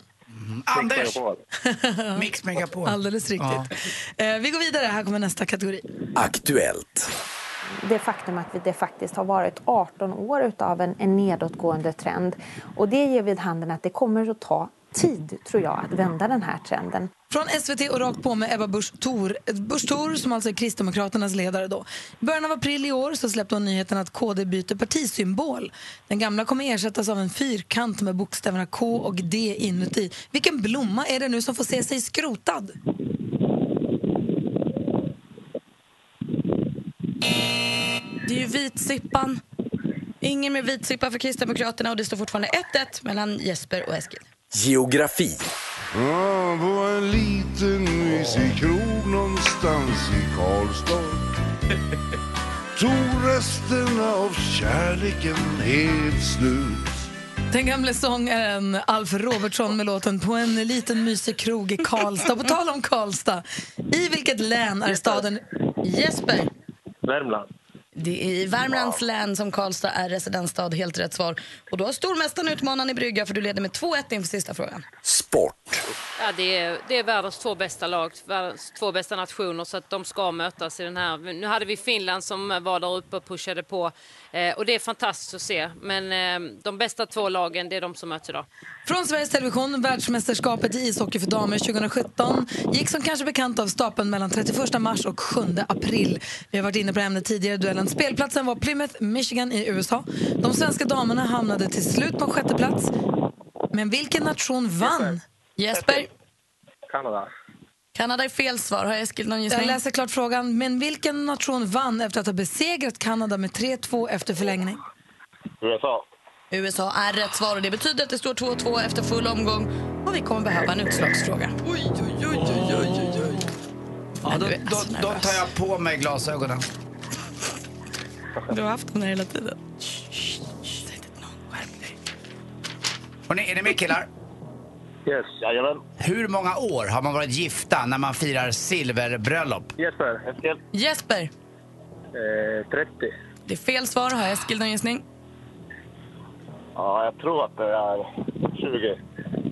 Anders! Mix Megapol. Alldeles riktigt. Eh, vi går vidare, här kommer nästa kategori. Aktuellt. det faktum att vi- det faktiskt har varit 18 år av en, en nedåtgående trend. Och det ger vid handen att det kommer att ta tid, tror jag, att vända den här trenden. Från SVT och rakt på med Ebba Busch Thor. Busch Thor som alltså är Kristdemokraternas ledare då. I början av april i år så släppte hon nyheten att KD byter partisymbol. Den gamla kommer ersättas av en fyrkant med bokstäverna K och D inuti. Vilken blomma är det nu som får se sig skrotad? Det är ju vitsippan. Ingen mer vitsippa för Kristdemokraterna och det står fortfarande 1-1 mellan Jesper och Eskil. Geografi. Ja, på en liten mysig krog någonstans i Karlstad tog resterna av kärleken helt slut Den gamle sångaren Alf Robertsson med låten På en liten mysig krog i Karlstad. På tal om Karlstad, i vilket län är staden Jesper. Värmland. Det är i Värmlands län som Karlstad är residensstad. Helt rätt svar. Och då har stormästaren utmanaren i brygga för du leder med 2-1 inför sista frågan. Sport. Ja, det, är, det är världens två bästa lag, världens två bästa nationer så att de ska mötas i den här. Nu hade vi Finland som var där uppe och pushade på eh, och det är fantastiskt att se. Men eh, de bästa två lagen, det är de som möts idag. Från Sveriges Television, världsmästerskapet i ishockey för damer 2017 gick som kanske bekant av stapeln mellan 31 mars och 7 april. Vi har varit inne på ämnet tidigare i duellen. Spelplatsen var Plymouth, Michigan i USA. De svenska damerna hamnade till slut på en sjätte plats. Men vilken nation vann? Jesper. Kanada. Kanada är fel svar. Har Eskil någon Jag gissning? läser klart frågan. Men vilken nation vann efter att ha besegrat Kanada med 3-2 efter förlängning? USA. USA är rätt svar och det betyder att det står 2-2 efter full omgång och vi kommer behöva en utslagsfråga. Oj, oj, oj, oj, oj, oj. Ja, då, då, då tar jag på mig glasögonen. Du har haft dem där hela tiden. Hörrni, är ni med killar? Yes, jajamän. Hur många år har man varit gifta när man firar silverbröllop? Jesper. Eskil. Jesper. Eh, 30. Det är fel svar. Har Eskil någon gissning? Ja, jag tror att det är 20.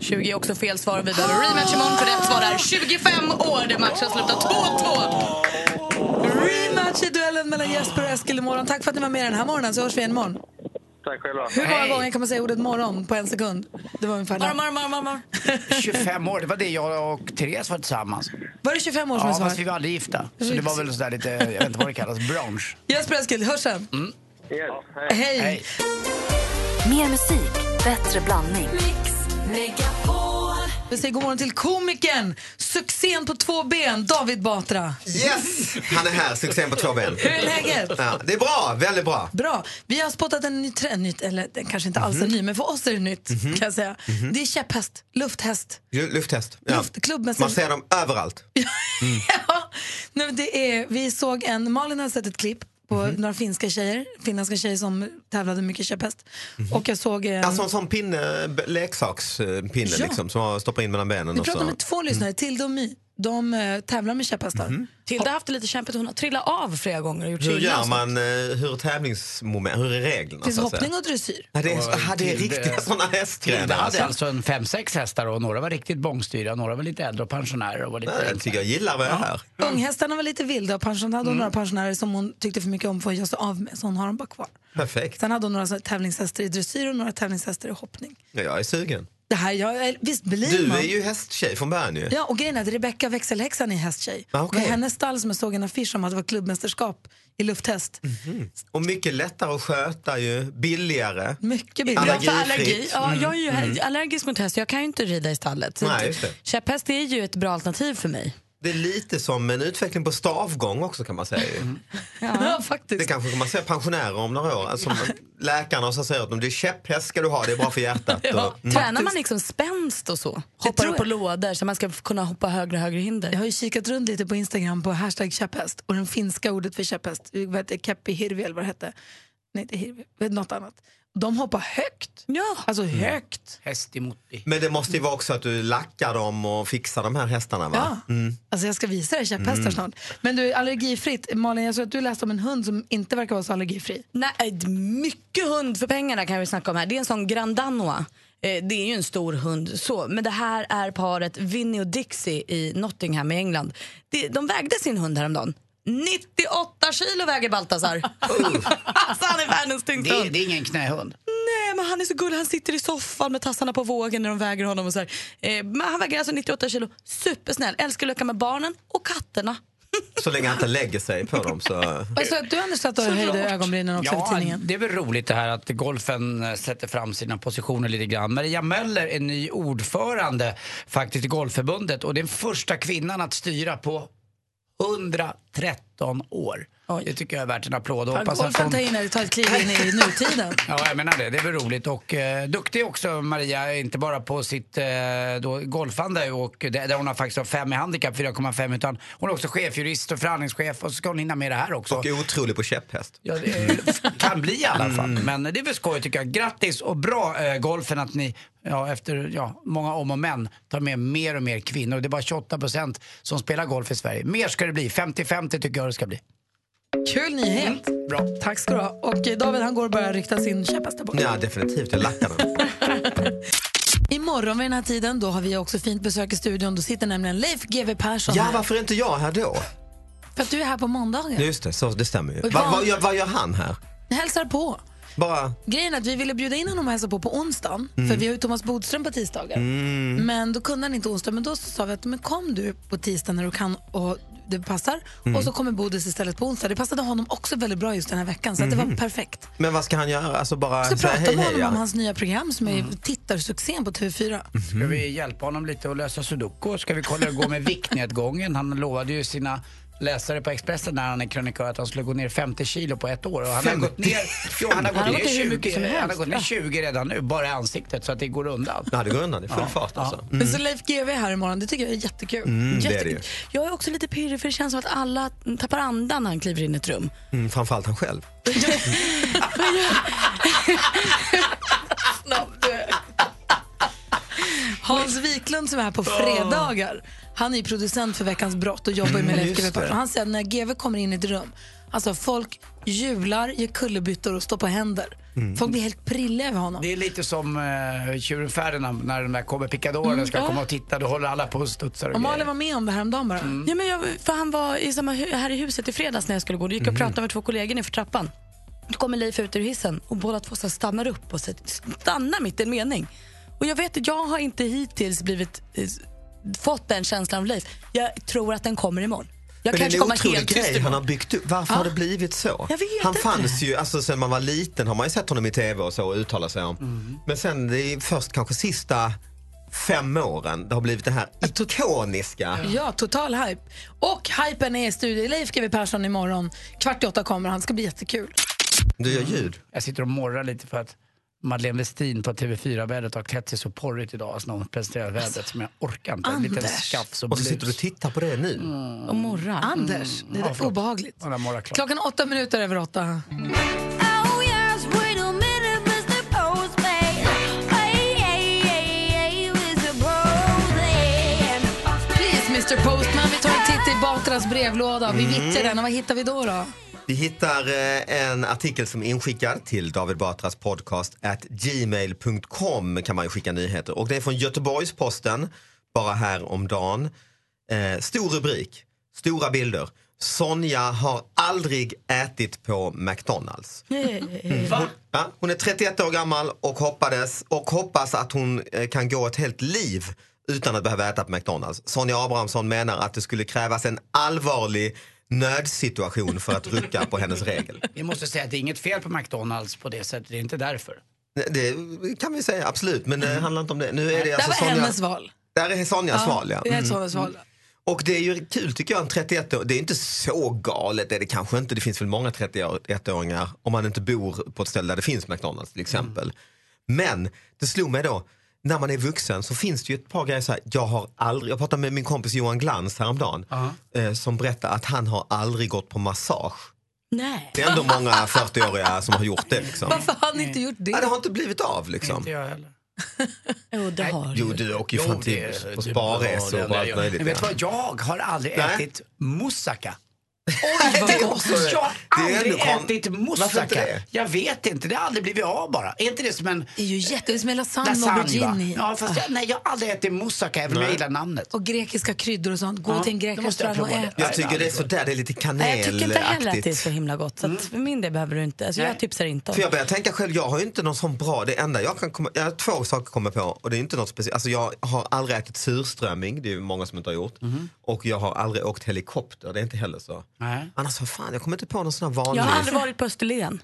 20 är också fel svar. Vi behöver rematch imorgon för rätt svar är 25 år. Det matchen slutar 2-2. Rematch i duellen mellan Jesper och Eskil imorgon. Tack för att ni var med den här morgonen så hörs vi igen imorgon. Tack själva. Hur många gånger kan man säga ordet morgon på en sekund? Det var ungefär Morgon, morgon, morgon, morgon. 25 år, det var det jag och Therese var tillsammans. Var det 25 år som Ja, är fast vi var aldrig gifta. Så det var väl sådär lite, jag vet inte vad det kallas, brunch. Jesper och Eskil, hörs sen. Mm. Yes, Hej. Mer musik, bättre blandning. Vi säger god morgon till komikern, succén på två ben, David Batra. Yes! Han är här, succén på två ben. Hur är läget? Ja, det är bra, väldigt bra. Bra. Vi har spottat en ny trend, nytt, eller den kanske inte alls är ny, men för oss är det nytt. Kan jag säga. Det är käpphäst, lufthäst. Ju- Lufttest. Ja. Luft- klubbmässigt. Man ser dem överallt. Nej, men det är, vi såg en, Malin har sett ett klipp på några finska tjejer, finländska tjejer som tävlade mycket käpphäst. Och jag såg en... Alltså en sån pinne, leksakspinne Ja. liksom, som man stoppar in mellan benen. vi så. med två lyssnare, Tilde och My. De eh, tävlar med käpphästar. Tilda har haft det lite kämpigt. Hon har trillat av flera gånger och gjort sig Hur illa gör och man, eh, hur är tävlingsmoment, hur är reglerna? Finns så att säga? hoppning och dressyr. Ja, det är, Och aha, det är riktiga sådana hästgrenar. hade Alltså. alltså en fem, sex hästar och några var riktigt bångstyriga, några var lite äldre och pensionärer. Och var lite Nej, jag tycker jag gillar vad jag hör. Unghästarna var lite vilda och pension, hade hon några pensionärer som hon tyckte för mycket om för att göra sig av med, så hon har dem bara kvar. Perfekt. Sen hade hon några så här tävlingshästar i dressyr och några tävlingshästar i hoppning. Ja, jag är sugen. Det här, jag, visst blir Du man? är ju hästtjej från början ju. Ja, och grejen är att Rebecca växelhäxan är hästtjej. Ah, okej. Det var hennes stall som jag såg en affisch om att det var klubbmästerskap i lufthäst. Mhm. Och mycket lättare att sköta ju, billigare. Mycket Ja, för allergi. Allergifritt. Ja, jag är ju Mm. allergisk mot häst. Jag kan ju inte rida i stallet. Så Nej, just det. Käpphäst är ju ett bra alternativ för mig. Det är lite som en utveckling på stavgång också kan man säga. Mm. Ja, faktiskt. Det kanske kommer man säga pensionärer om några år. Alltså, läkarna som säger att dem, det är käpphäst ska du ha, det är bra för hjärtat. Ja. Och, mm. Tränar man liksom spänst och så? Hoppar upp på lådor så man ska kunna hoppa högre och högre hinder? Jag har ju kikat runt lite på Instagram på hashtag käpphäst och den finska ordet för käpphäst, vad heter det, Keppi Hirvi eller vad det hette. Nej, inte Hirvi, vet något annat. De hoppar högt. Ja. Alltså högt. Hästimotti. Men det måste ju vara också att du lackar dem och fixar de här hästarna va? Mm. Alltså jag ska visa dig käpphästar Mm. snart. Men du, allergifritt. Malin, jag tror att du läste om en hund som inte verkar vara så allergifri. Nej, mycket hund för pengarna kan vi snacka om här. Det är en sån Grandanoa. Eh, Det är ju en stor hund så, men det här är paret Vinnie och Dixie i Nottingham i England. De vägde sin hund häromdagen. 98 kilo väger Baltasar. alltså han är världens tyngsta Det, är- hund. det är ingen knähund. Nej men han är så gullig, han sitter i soffan med tassarna på vågen när de väger honom och så här. Eh, men han väger alltså 98 kilo, supersnäll, älskar att leka med barnen och katterna. Så länge han inte lägger sig på dem så... Att du Anders satt och höjde ögonbrynen också Ja, för tidningen. det är väl roligt det här att golfen eh, sätter fram sina positioner lite grann. Maria Möller är ny ordförande faktiskt i Golfförbundet och det är den första kvinnan att styra på 113 år. Det tycker jag är värt en applåd. Och hoppas att hon- tar in, tar ett kliv in i nutiden. Ja, jag menar det. Det är väl roligt. Och eh, duktig också Maria, inte bara på sitt eh, då, golfande och det, där hon har faktiskt har fem i handikapp, 4,5 utan hon är också chefjurist och förhandlingschef och så ska hon hinna med det här också. Och är otrolig på käpphäst. Ja, det kan bli i alla fall. Men det är väl skoj tycker jag. Grattis och bra eh, golfen att ni ja, efter ja, många om och men tar med mer och mer kvinnor. Det är bara 28 procent som spelar golf i Sverige. Mer ska det bli. 50-50 tycker jag det ska bli. Kul nyhet. Bra. Tack ska du ha. Och eh, David han går och börjar rikta sin käpphäst där borta. Ja, definitivt. Jag lackar den. Imorgon vid den här tiden då har vi också fint besök i studion. Då sitter nämligen Leif GW Persson Ja, här. varför är inte jag här då? För att du är här på måndagar. Just det, så, det stämmer ju. Och Va, vad, gör, vad gör han här? Hälsar på. Bara... Grejen är att vi ville bjuda in honom och hälsa på på onsdagen. Mm. För vi har ju Thomas Bodström på tisdagar. Mm. Men då kunde han inte onsdag. Men då sa vi att men kom du på tisdag när du kan och det passar. Mm. Och så kommer Bodis istället på onsdag. Det passade honom också väldigt bra just den här veckan. Så att det var Mhm. perfekt. Men vad ska han göra? Alltså bara Så prata hej med hej? honom om Ja. hans nya program som är tittarsuccén på TV4. Ska vi hjälpa honom lite att lösa sudoku? Ska vi kolla hur det går med viktnedgången? Han lovade ju sina läsare på Expressen när han är krönikör att han skulle gå ner 50 kilo på ett år. Och han har 50? gått ner, jo, han har Han har gått ner gått ner hur 20, mycket som han har gått ner 20 redan nu, bara i ansiktet, så att det går undan. Ja, det går undan. Det är full fart alltså. Men så Leif GW är här imorgon. Det tycker jag är jättekul. Mm, det är det ju. Jättekul. Jag är också lite pirrig för det känns som att alla tappar andan när han kliver in i ett rum. Mm, framförallt han själv. Hans Wiklund som är här på fredagar, han är ju producent för Veckans brott och jobbar med Mm, Leif GW. Han säger att när GW kommer in i ett rum, alltså folk hjular, gör kullerbyttor och står på händer. Mm. Folk blir helt prilliga över honom. Det är lite som uh, tjuren Ferdinand när den där kommer pickadoren Mm, ska ja. komma och titta. Då håller alla på och studsar och Och Malin var med om det här om dagen bara. Ja, men jag, för han var i samma, här i huset i fredags när jag skulle gå. Då gick jag och Mhm. pratade med två kollegor nerför trappan. Då kommer Leif ut ur hissen och båda två stannar upp och stannar mitt i en mening. Och jag vet jag har inte hittills blivit, eh, fått den känslan av Leif. Jag tror att den kommer imorgon. Jag Men det är kanske en otrolig grej han har byggt upp. Varför har det blivit så? Jag vet han inte. fanns ju, alltså sen man var liten har man ju sett honom i tv och så och uttala sig om. Mm. Men sen det är först kanske sista fem åren det har blivit det här ikoniska. Ja, total hype. Och hypen är i studion. Leif GW Persson imorgon. Kvart i åtta kommer han. ska bli jättekul. Du gör ljud. Jag sitter och morrar lite för att Madeleine Westin på TV4-vädret har klätt sig så porrigt idag alltså när hon presenterar vädret som jag orkar inte. En liten Anders. skafs och Och så sitter du och tittar på det nu. Och morrar. Anders, det är Ja, obehagligt. Ja. Klockan åtta minuter över åtta. Please, Mr Postman, vi tar en titt i Batras brevlåda. Vi Mm. vittjar den och vad hittar vi då? då? Vi hittar eh, en artikel som är inskickad till David Batras podcast at gmail.com kan man ju skicka nyheter. Och det är från Göteborgs-Posten, bara här om dagen. Eh, stor rubrik, stora bilder. Sonja har aldrig ätit på McDonalds. Mm. Va? Ja, hon är 31 år gammal och, hoppades, och hoppas att hon eh, kan gå ett helt liv utan att behöva äta på McDonalds. Sonja Abrahamsson menar att det skulle krävas en allvarlig nödsituation för att rucka på hennes regel. Vi måste säga att det är inget fel på McDonalds på det sättet, det är inte därför. Det kan vi säga, absolut. Men det handlar inte om det. Nu är det Det alltså var Sonja, hennes val. Där är Sonjas val, ja. Det är Mm. Sonjas val. Och det är ju kul tycker jag, en 31 år. Det är inte så galet, det är det kanske inte. Det finns väl många 31-åringar om man inte bor på ett ställe där det finns McDonalds till exempel. Men det slog mig då, när man är vuxen så finns det ju ett par grejer så här, jag har aldrig, jag pratade med min kompis Johan Glans häromdagen eh, som berättade att han har aldrig gått på massage. Nej. Det är ändå många 40-åriga som har gjort det. Liksom. Varför har ni inte gjort det? Ja, det har inte blivit av liksom. Inte jag heller. Jo, det har Jo, du åker ju fan till på sparresor och allt möjligt. Men vet du ja. vad, jag har aldrig Nej. ätit moussaka. Oj, vad Det är gott. Jag har aldrig ätit moussaka. Jag vet inte, det har aldrig blivit av bara. Är inte det som en Det är ju jätte... med lasagne och lasagne? va? aubergine. Ja, fast jag, nej, jag har aldrig ätit moussaka även om jag gillar namnet. Och grekiska kryddor och sånt. Gå Ja, till en då grekisk måste jag restaurang och ät. Jag tycker det är sådär, det är lite Nej, jag tycker inte heller att det är kanelaktigt. så himla gott. Så att för min del behöver du inte. Alltså, jag tipsar inte om. För jag börjar tänka själv, jag har ju inte någon sån bra, det enda jag kan komma, jag har två saker att komma på och det är inte något speciellt, alltså jag har aldrig ätit surströmming, det är ju många som inte har gjort. Och jag har aldrig åkt helikopter, det är inte heller så. Nej. Annars, vad fan, jag kommer inte på någon sån här vanlig. Jag har aldrig varit på Österlen.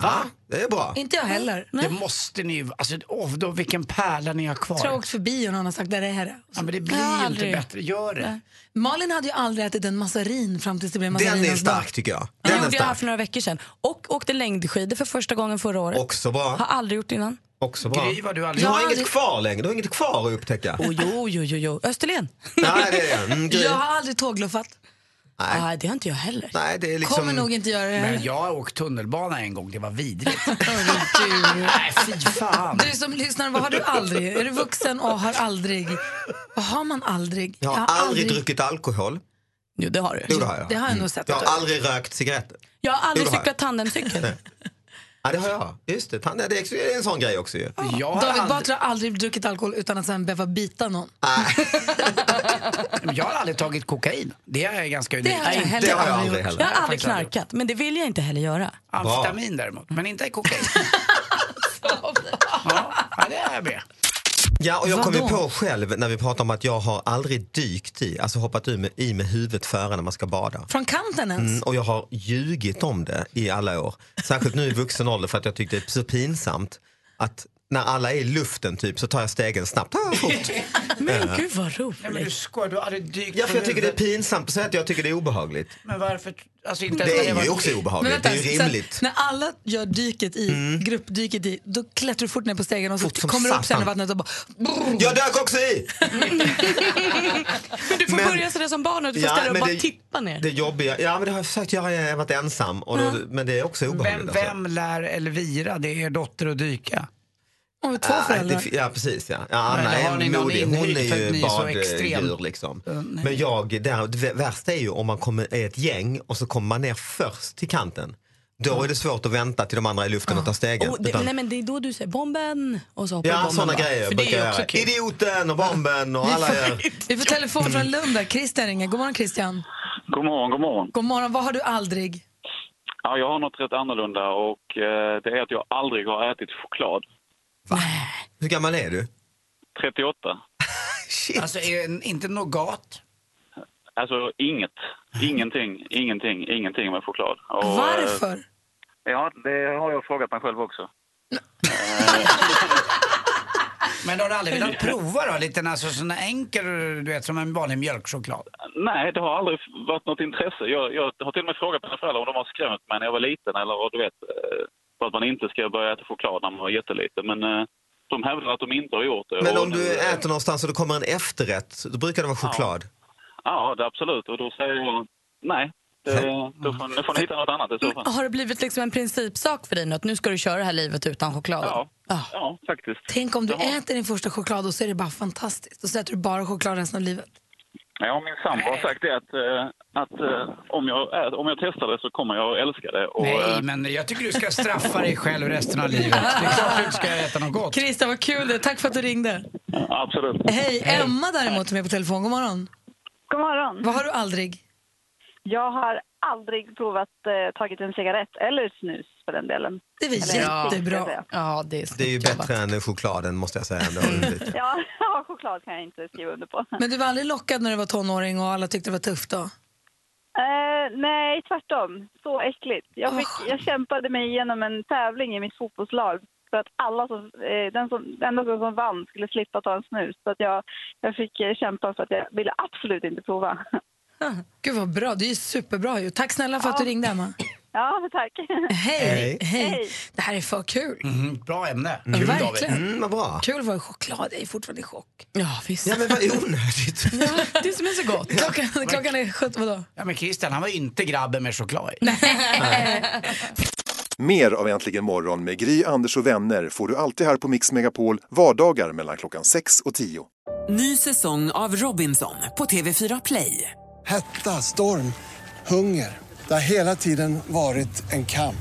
Va? Det är bra. Inte jag heller. Det måste ni ju, alltså åh, då, vilken pärla ni har kvar. Jag tror jag åkt förbi och någon har sagt där är det. Ja, men det blir ju inte aldrig- bättre, gör det. Malin hade ju aldrig ätit en massarin fram tills det blev Den är stark tycker jag. Det Den är gjorde jag för några veckor sedan. Och åkte längdskidor för första gången förra året. Också bra. Har aldrig gjort innan. Också bra. Gry, vad du Du aldrig... har Jag har inget aldrig- kvar längre, du har inget kvar att upptäcka. Oh, jo, jo, jo, jo. Österlen. Nej, det är det. Mm. Jag har aldrig tågluffat. Nej. Nej, det har inte jag heller. Nej, det är liksom... Kommer nog inte göra det Men jag har åkt tunnelbana en gång, det var vidrigt. Du, Nej, fy fan. du som lyssnar, vad har du aldrig? Är du vuxen och har aldrig? Vad har man aldrig? Jag har aldrig druckit alkohol. Jo, det har du. Jo, det har jag. Det har jag nog sett. Jag har aldrig rökt cigaretter. Jag har aldrig Jo, har cyklat tandemcykel. Ja, det har jag. Just det, Tanja, det är det en sån grej också ju. Jag har David aldrig, Batra har aldrig druckit alkohol utan att sen behöva bita någon. jag har aldrig tagit kokain. Det är ganska Det unikt. har jag heller Det har jag aldrig heller. Jag har Nej, aldrig knarkat, men det vill jag inte heller göra. Amfetamin däremot, men inte kokain. ja, ja, det är jag med. Ja, och jag Vadå? kom ju på själv när vi pratade om att jag har aldrig dykt i, alltså hoppat ur med, i med huvudet före när man ska bada. Från kanten ens? Mm, och jag har ljugit om det i alla år. Särskilt nu i vuxen ålder för att jag tyckte det är så pinsamt att när alla är i luften typ så tar jag stegen snabbt. Ah, fort. Men gud vad Nej, men du roligt. skojar, du har aldrig dykt Ja, för jag på tycker det är pinsamt säga att jag tycker det är obehagligt. Men varför? Alltså inte Det är ju också obehagligt, vänta, det är ju rimligt. när alla gör dyket i, gruppdyket i, då klättrar du fort ner på stegen och så kommer du upp sen i vattnet och bara... Jag dök också i! Men du får Men- börja sådär som barn och du får Ja, ställa och bara det- tippa ner. Det jobbiga, ja men det har jag försökt göra jag har varit ensam, och då, men det är också obehagligt. Vem, alltså. vem lär Elvira, det är er dotter, att dyka? Om två Ja, föräldrar. det, ja precis ja. ja Anna ni är modig, hon är ju baddjur liksom. Uh, nej. Men jag, där, det värsta är ju om man kommer, är ett gäng och så kommer man ner först till kanten. Då är det svårt att vänta till de andra i luften och ta stegen. Oh, det, Utan- nej men det är då du säger bomben och så hoppar ja, sådana grejer För det brukar är jag också kul. Idioten och bomben och alla gör. Vi får telefon från Lund där. Christian ringer. God morgon Christian. God morgon, god morgon. God morgon. Vad har du aldrig? Ja, jag har något rätt annorlunda och eh, det är att jag aldrig har ätit choklad. Hur gammal är du? 38. Shit. Alltså är, inte nougat? Alltså inget. Ingenting, ingenting, ingenting med choklad. Och, eh, Varför? Ja, det har jag frågat mig själv också. Men har du aldrig velat prova då? Lite alltså, sån här enkel, du vet som en vanlig mjölkchoklad? Nej, det har aldrig varit något intresse. Jag, jag har till och med frågat mina föräldrar om de har skrämt mig när jag var liten eller vad du vet, eh, för att man inte ska börja äta choklad när man var jätteliten. Men eh, de hävdar att de inte har gjort det. Men om du nu, eh, äter någonstans och det kommer en efterrätt, då brukar det vara choklad. Ja, det är absolut. Och då säger jag nej. Det, då får, nu får ni hitta något annat i så fall. Har det blivit liksom en principsak för dig nu att nu ska du köra det här livet utan choklad? Ja, Ah. ja faktiskt. Tänk om du Jaha. äter din första choklad och så är det bara fantastiskt. Då så äter du bara choklad resten av livet. Ja, min sambo har sagt det att, eh, att eh, om, jag, om jag testar det så kommer jag att älska det. Och, Nej, eh, men jag tycker du ska straffa dig själv resten av livet. Det är klart du ska äta något gott. Christian, vad kul det. Tack för att du ringde. Absolut. Hej, Emma däremot som är på telefon. God morgon. God morgon. Vad har du aldrig? Jag har aldrig provat eh, tagit en cigarett eller snus för den delen. Det är väl säga. Ja, det är Det är ju bättre än chokladen måste jag säga. Ja, ja, choklad kan jag inte skriva under på. Men du var aldrig lockad när du var tonåring och alla tyckte det var tufft då? Eh, nej, tvärtom. Så äckligt. Jag, fick, jag kämpade mig igenom en tävling i mitt fotbollslag för att alla som, eh, den, som, den enda som vann skulle slippa ta en snus. Så att jag, jag fick eh, kämpa för att jag ville absolut inte prova. Gud vad bra, det är superbra ju. Tack snälla för att du ringde Emma. Ja, tack. Hej, hej. Hej. Det här är för kul. Mhm, bra ämne. Mm, Kul, verkligen. David. Mm, vad bra. Kul i choklad, jag är fortfarande i chock. Ja, visst. Ja, men vad onödigt. Det som är så gott. Klockan, klockan är 17, vadå? Ja, men Christian, han var inte grabben med choklad. Mer av Äntligen morgon med Gry, Anders och vänner får du alltid här på Mix Megapol vardagar mellan klockan 6 och 10. Ny säsong av Robinson på TV4 Play. Hetta, storm, hunger. Det har hela tiden varit en kamp.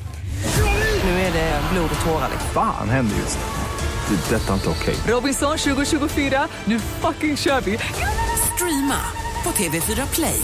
Nu är det blod och tårar. Fan händer just nu. Det. är Detta är inte okej. Robinson 2024, nu fucking kör vi! Streama på TV4 Play.